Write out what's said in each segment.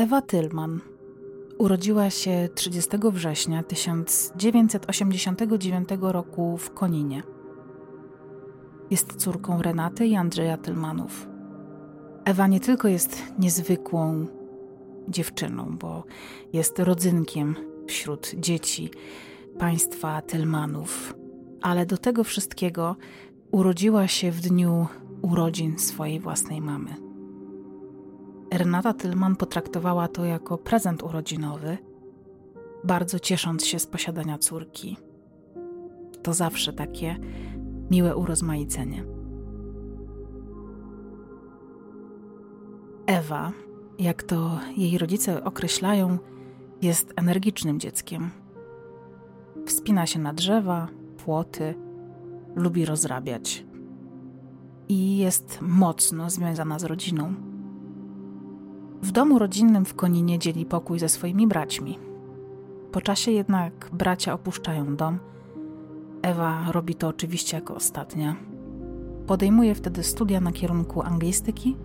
Ewa Tylman urodziła się 30 września 1989 roku w Koninie. Jest córką Renaty i Andrzeja Tylmanów. Ewa nie tylko jest niezwykłą dziewczyną, bo jest rodzynkiem wśród dzieci państwa Tylmanów, ale do tego wszystkiego urodziła się w dniu urodzin swojej własnej mamy. Renata Tylman potraktowała to jako prezent urodzinowy, bardzo ciesząc się z posiadania córki. To zawsze takie miłe urozmaicenie. Ewa, jak to jej rodzice określają, jest energicznym dzieckiem. Wspina się na drzewa, płoty, lubi rozrabiać i jest mocno związana z rodziną. W domu rodzinnym w Koninie dzieli pokój ze swoimi braćmi. Po czasie jednak bracia opuszczają dom. Ewa robi to oczywiście jako ostatnia. Podejmuje wtedy studia na kierunku anglistyki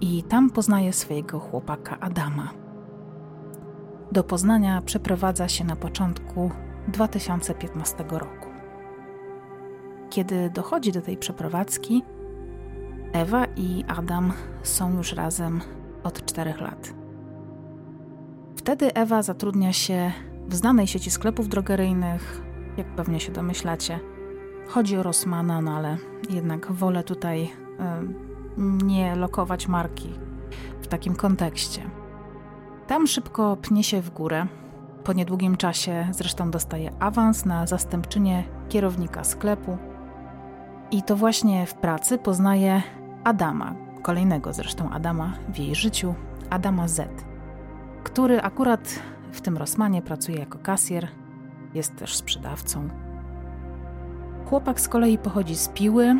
i tam poznaje swojego chłopaka Adama. Do Poznania przeprowadza się na początku 2015 roku. Kiedy dochodzi do tej przeprowadzki, Ewa i Adam są już razem od czterech lat. Wtedy Ewa zatrudnia się w znanej sieci sklepów drogeryjnych, jak pewnie się domyślacie. Chodzi o Rossmana, no ale jednak wolę tutaj y, nie lokować marki w takim kontekście. Tam szybko pnie się w górę. Po niedługim czasie zresztą dostaje awans na zastępczynię kierownika sklepu. I to właśnie w pracy poznaje Adama, kolejnego zresztą Adama w jej życiu, Adama Z, który akurat w tym Rosmanie pracuje jako kasjer, jest też sprzedawcą. Chłopak z kolei pochodzi z Piły,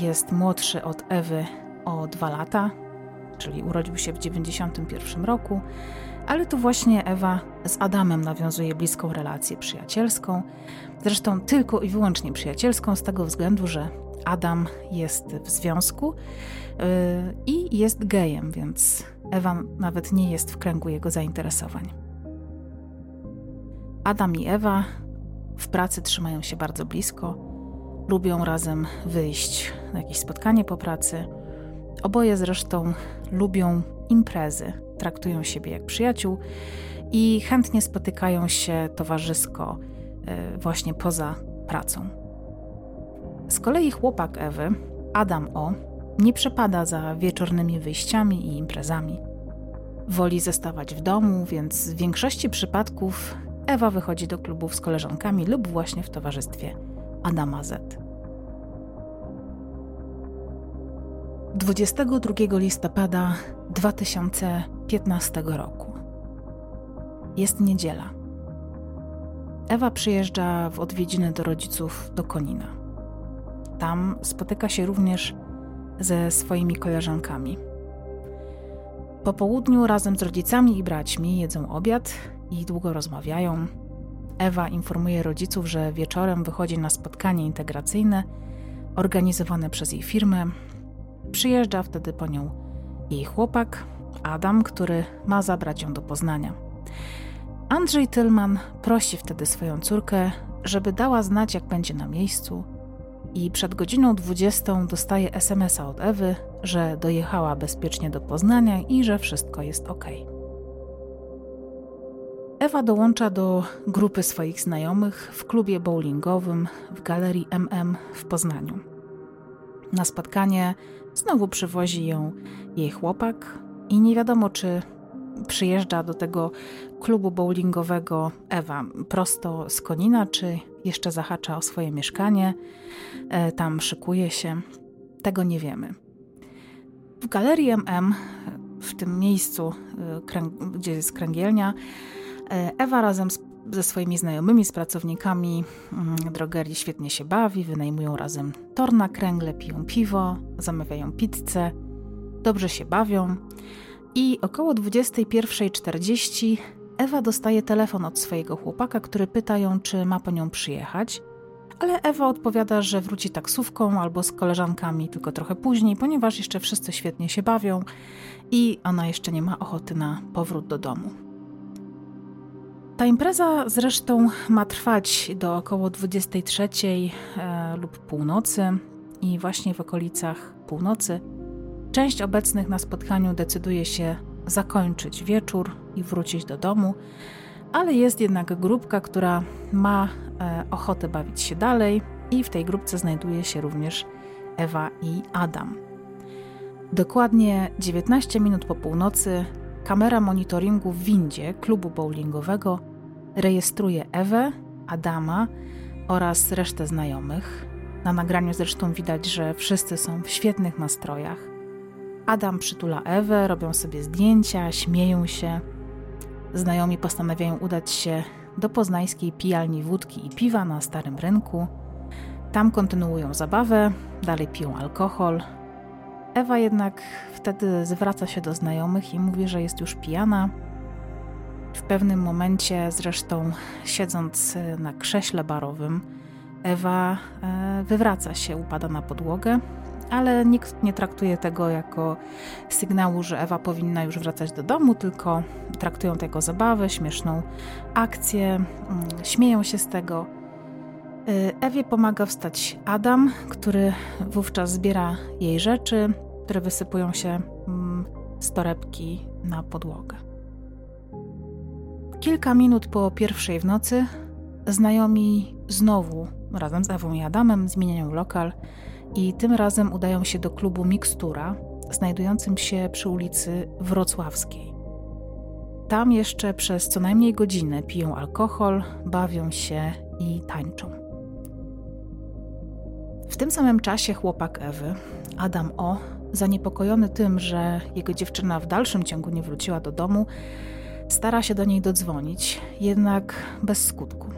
jest młodszy od Ewy o dwa lata, czyli urodził się w 91 roku, ale to właśnie Ewa z Adamem nawiązuje bliską relację przyjacielską, zresztą tylko i wyłącznie przyjacielską z tego względu, że Adam jest w związku yy, i jest gejem, więc Ewa nawet nie jest w kręgu jego zainteresowań. Adam i Ewa w pracy trzymają się bardzo blisko, lubią razem wyjść na jakieś spotkanie po pracy. Oboje zresztą lubią imprezy, traktują siebie jak przyjaciół i chętnie spotykają się towarzysko yy, właśnie poza pracą. Z kolei chłopak Ewy, Adam O, nie przepada za wieczornymi wyjściami i imprezami. Woli zostawać w domu, więc w większości przypadków Ewa wychodzi do klubów z koleżankami lub właśnie w towarzystwie Adama Z. 22 listopada 2015 roku. Jest niedziela. Ewa przyjeżdża w odwiedziny do rodziców do Konina. Tam spotyka się również ze swoimi koleżankami. Po południu razem z rodzicami i braćmi jedzą obiad i długo rozmawiają. Ewa informuje rodziców, że wieczorem wychodzi na spotkanie integracyjne organizowane przez jej firmę. Przyjeżdża wtedy po nią jej chłopak, Adam, który ma zabrać ją do Poznania. Andrzej Tylman prosi wtedy swoją córkę, żeby dała znać, jak będzie na miejscu i przed godziną 20 dostaje SMS-a od Ewy, że dojechała bezpiecznie do Poznania i że wszystko jest ok. Ewa dołącza do grupy swoich znajomych w klubie bowlingowym w galerii MM w Poznaniu. Na spotkanie znowu przywozi ją jej chłopak i nie wiadomo, czy przyjeżdża do tego klubu bowlingowego Ewa prosto z Konina, czy jeszcze zahacza o swoje mieszkanie, e, tam szykuje się. Tego nie wiemy. W galerii MM, w tym miejscu, e, gdzie jest kręgielnia, e, Ewa razem z, ze swoimi znajomymi, z pracownikami mm, drogerii świetnie się bawi, wynajmują razem tor na kręgle, piją piwo, zamawiają pizzę, dobrze się bawią. I około 21.40 Ewa dostaje telefon od swojego chłopaka, który pyta ją, czy ma po nią przyjechać, ale Ewa odpowiada, że wróci taksówką albo z koleżankami tylko trochę później, ponieważ jeszcze wszyscy świetnie się bawią i ona jeszcze nie ma ochoty na powrót do domu. Ta impreza zresztą ma trwać do około 23 e, lub północy. I właśnie w okolicach północy część obecnych na spotkaniu decyduje się zakończyć wieczór i wrócić do domu, ale jest jednak grupka, która ma e, ochotę bawić się dalej. I w tej grupce znajduje się również Ewa i Adam. Dokładnie 19 minut po północy kamera monitoringu w windzie klubu bowlingowego rejestruje Ewę, Adama oraz resztę znajomych. Na nagraniu zresztą widać, że wszyscy są w świetnych nastrojach. Adam przytula Ewę, robią sobie zdjęcia, śmieją się. Znajomi postanawiają udać się do poznańskiej pijalni wódki i piwa na Starym Rynku. Tam kontynuują zabawę, dalej piją alkohol. Ewa jednak wtedy zwraca się do znajomych i mówi, że jest już pijana. W pewnym momencie, zresztą siedząc na krześle barowym, Ewa e, wywraca się, upada na podłogę, ale nikt nie traktuje tego jako sygnału, że Ewa powinna już wracać do domu, tylko traktują to jako zabawę, śmieszną akcję, mm, śmieją się z tego. E, Ewie pomaga wstać Adam, który wówczas zbiera jej rzeczy, które wysypują się mm, z torebki na podłogę. Kilka minut po pierwszej w nocy znajomi znowu razem z Ewą i Adamem zmieniają lokal i tym razem udają się do klubu Mikstura, znajdującym się przy ulicy Wrocławskiej. Tam jeszcze przez co najmniej godzinę piją alkohol, bawią się i tańczą. W tym samym czasie chłopak Ewy, Adam O., zaniepokojony tym, że jego dziewczyna w dalszym ciągu nie wróciła do domu, stara się do niej dodzwonić, jednak bez skutku.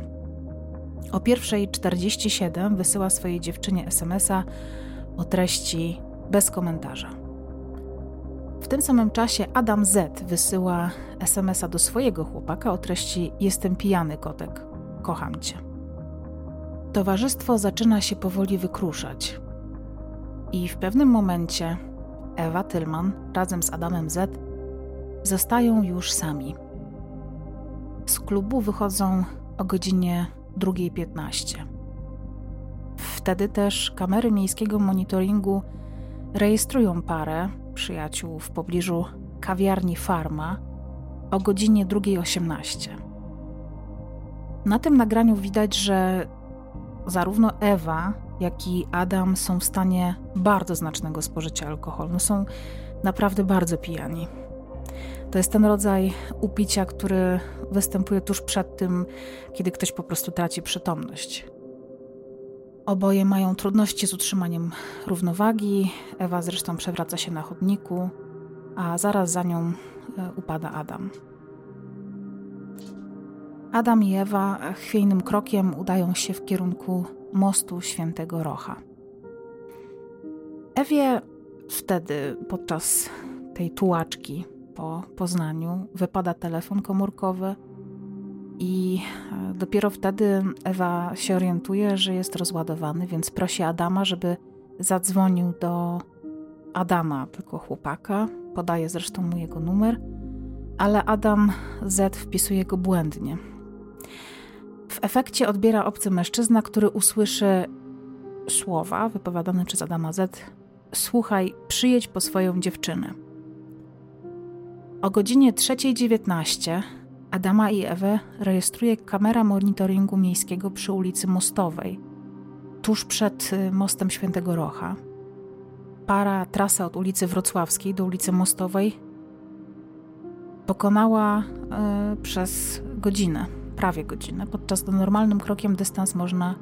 O 1.47 wysyła swojej dziewczynie SMS-a o treści bez komentarza. W tym samym czasie Adam Z wysyła SMS-a do swojego chłopaka o treści Jestem pijany, kotek, kocham cię. Towarzystwo zaczyna się powoli wykruszać. I w pewnym momencie Ewa Tylman razem z Adamem Z zostają już sami. Z klubu wychodzą o godzinie 2.15. Wtedy też kamery miejskiego monitoringu rejestrują parę przyjaciół w pobliżu kawiarni Farma o godzinie 2.18. Na tym nagraniu widać, że zarówno Ewa, jak i Adam są w stanie bardzo znacznego spożycia alkoholu. No są naprawdę bardzo pijani. To jest ten rodzaj upicia, który występuje tuż przed tym, kiedy ktoś po prostu traci przytomność. Oboje mają trudności z utrzymaniem równowagi. Ewa zresztą przewraca się na chodniku, a zaraz za nią e, upada Adam. Adam i Ewa chwiejnym krokiem udają się w kierunku mostu Świętego Rocha. Ewie wtedy, podczas tej tułaczki, po Poznaniu wypada telefon komórkowy i e, dopiero wtedy Ewa się orientuje, że jest rozładowany, więc prosi Adama, żeby zadzwonił do Adama, tylko chłopaka. Podaje zresztą mu jego numer, ale Adam Z wpisuje go błędnie. W efekcie odbiera obcy mężczyzna, który usłyszy słowa wypowiadane przez Adama Z. Słuchaj, przyjedź po swoją dziewczynę. O godzinie 3.19 Adama i Ewę rejestruje kamera monitoringu miejskiego przy ulicy Mostowej, tuż przed y, mostem Świętego Rocha. Para trasa od ulicy Wrocławskiej do ulicy Mostowej pokonała y, przez godzinę, prawie godzinę, podczas gdy normalnym krokiem dystans można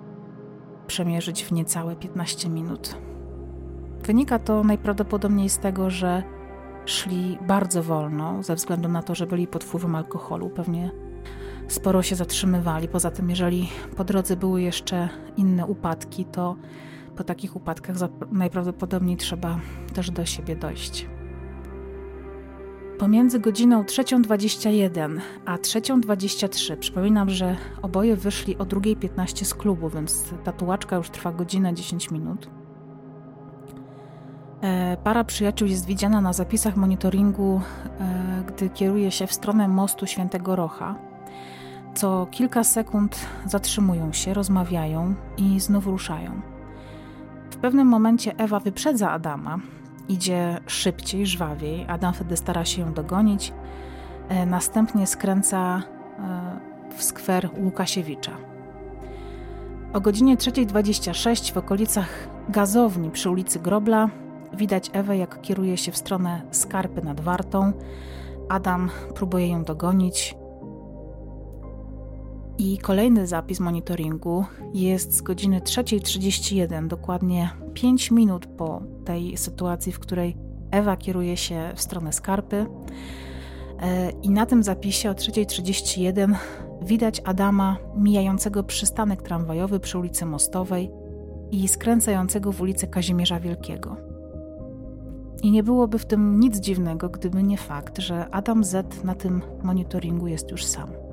przemierzyć w niecałe 15 minut. Wynika to najprawdopodobniej z tego, że szli bardzo wolno, ze względu na to, że byli pod wpływem alkoholu. Pewnie sporo się zatrzymywali. Poza tym, jeżeli po drodze były jeszcze inne upadki, to po takich upadkach najprawdopodobniej trzeba też do siebie dojść. Pomiędzy godziną 3.21 a 3.23 przypominam, że oboje wyszli o 2.15 z klubu, więc ta tułaczka już trwa godzinę 10 minut. E, para przyjaciół jest widziana na zapisach monitoringu, e, gdy kieruje się w stronę mostu Świętego Rocha. Co kilka sekund zatrzymują się, rozmawiają i znów ruszają. W pewnym momencie Ewa wyprzedza Adama, idzie szybciej, żwawiej. Adam wtedy stara się ją dogonić. E, następnie skręca w skwer Łukasiewicza. O godzinie 3.26 w okolicach gazowni przy ulicy Grobla Widać Ewę, jak kieruje się w stronę skarpy nad Wartą. Adam próbuje ją dogonić. I kolejny zapis monitoringu jest z godziny 3.31, dokładnie 5 minut po tej sytuacji, w której Ewa kieruje się w stronę skarpy. E, I na tym zapisie o 3.31 widać Adama mijającego przystanek tramwajowy przy ulicy Mostowej i skręcającego w ulicę Kazimierza Wielkiego. I nie byłoby w tym nic dziwnego, gdyby nie fakt, że Adam Z na tym monitoringu jest już sam.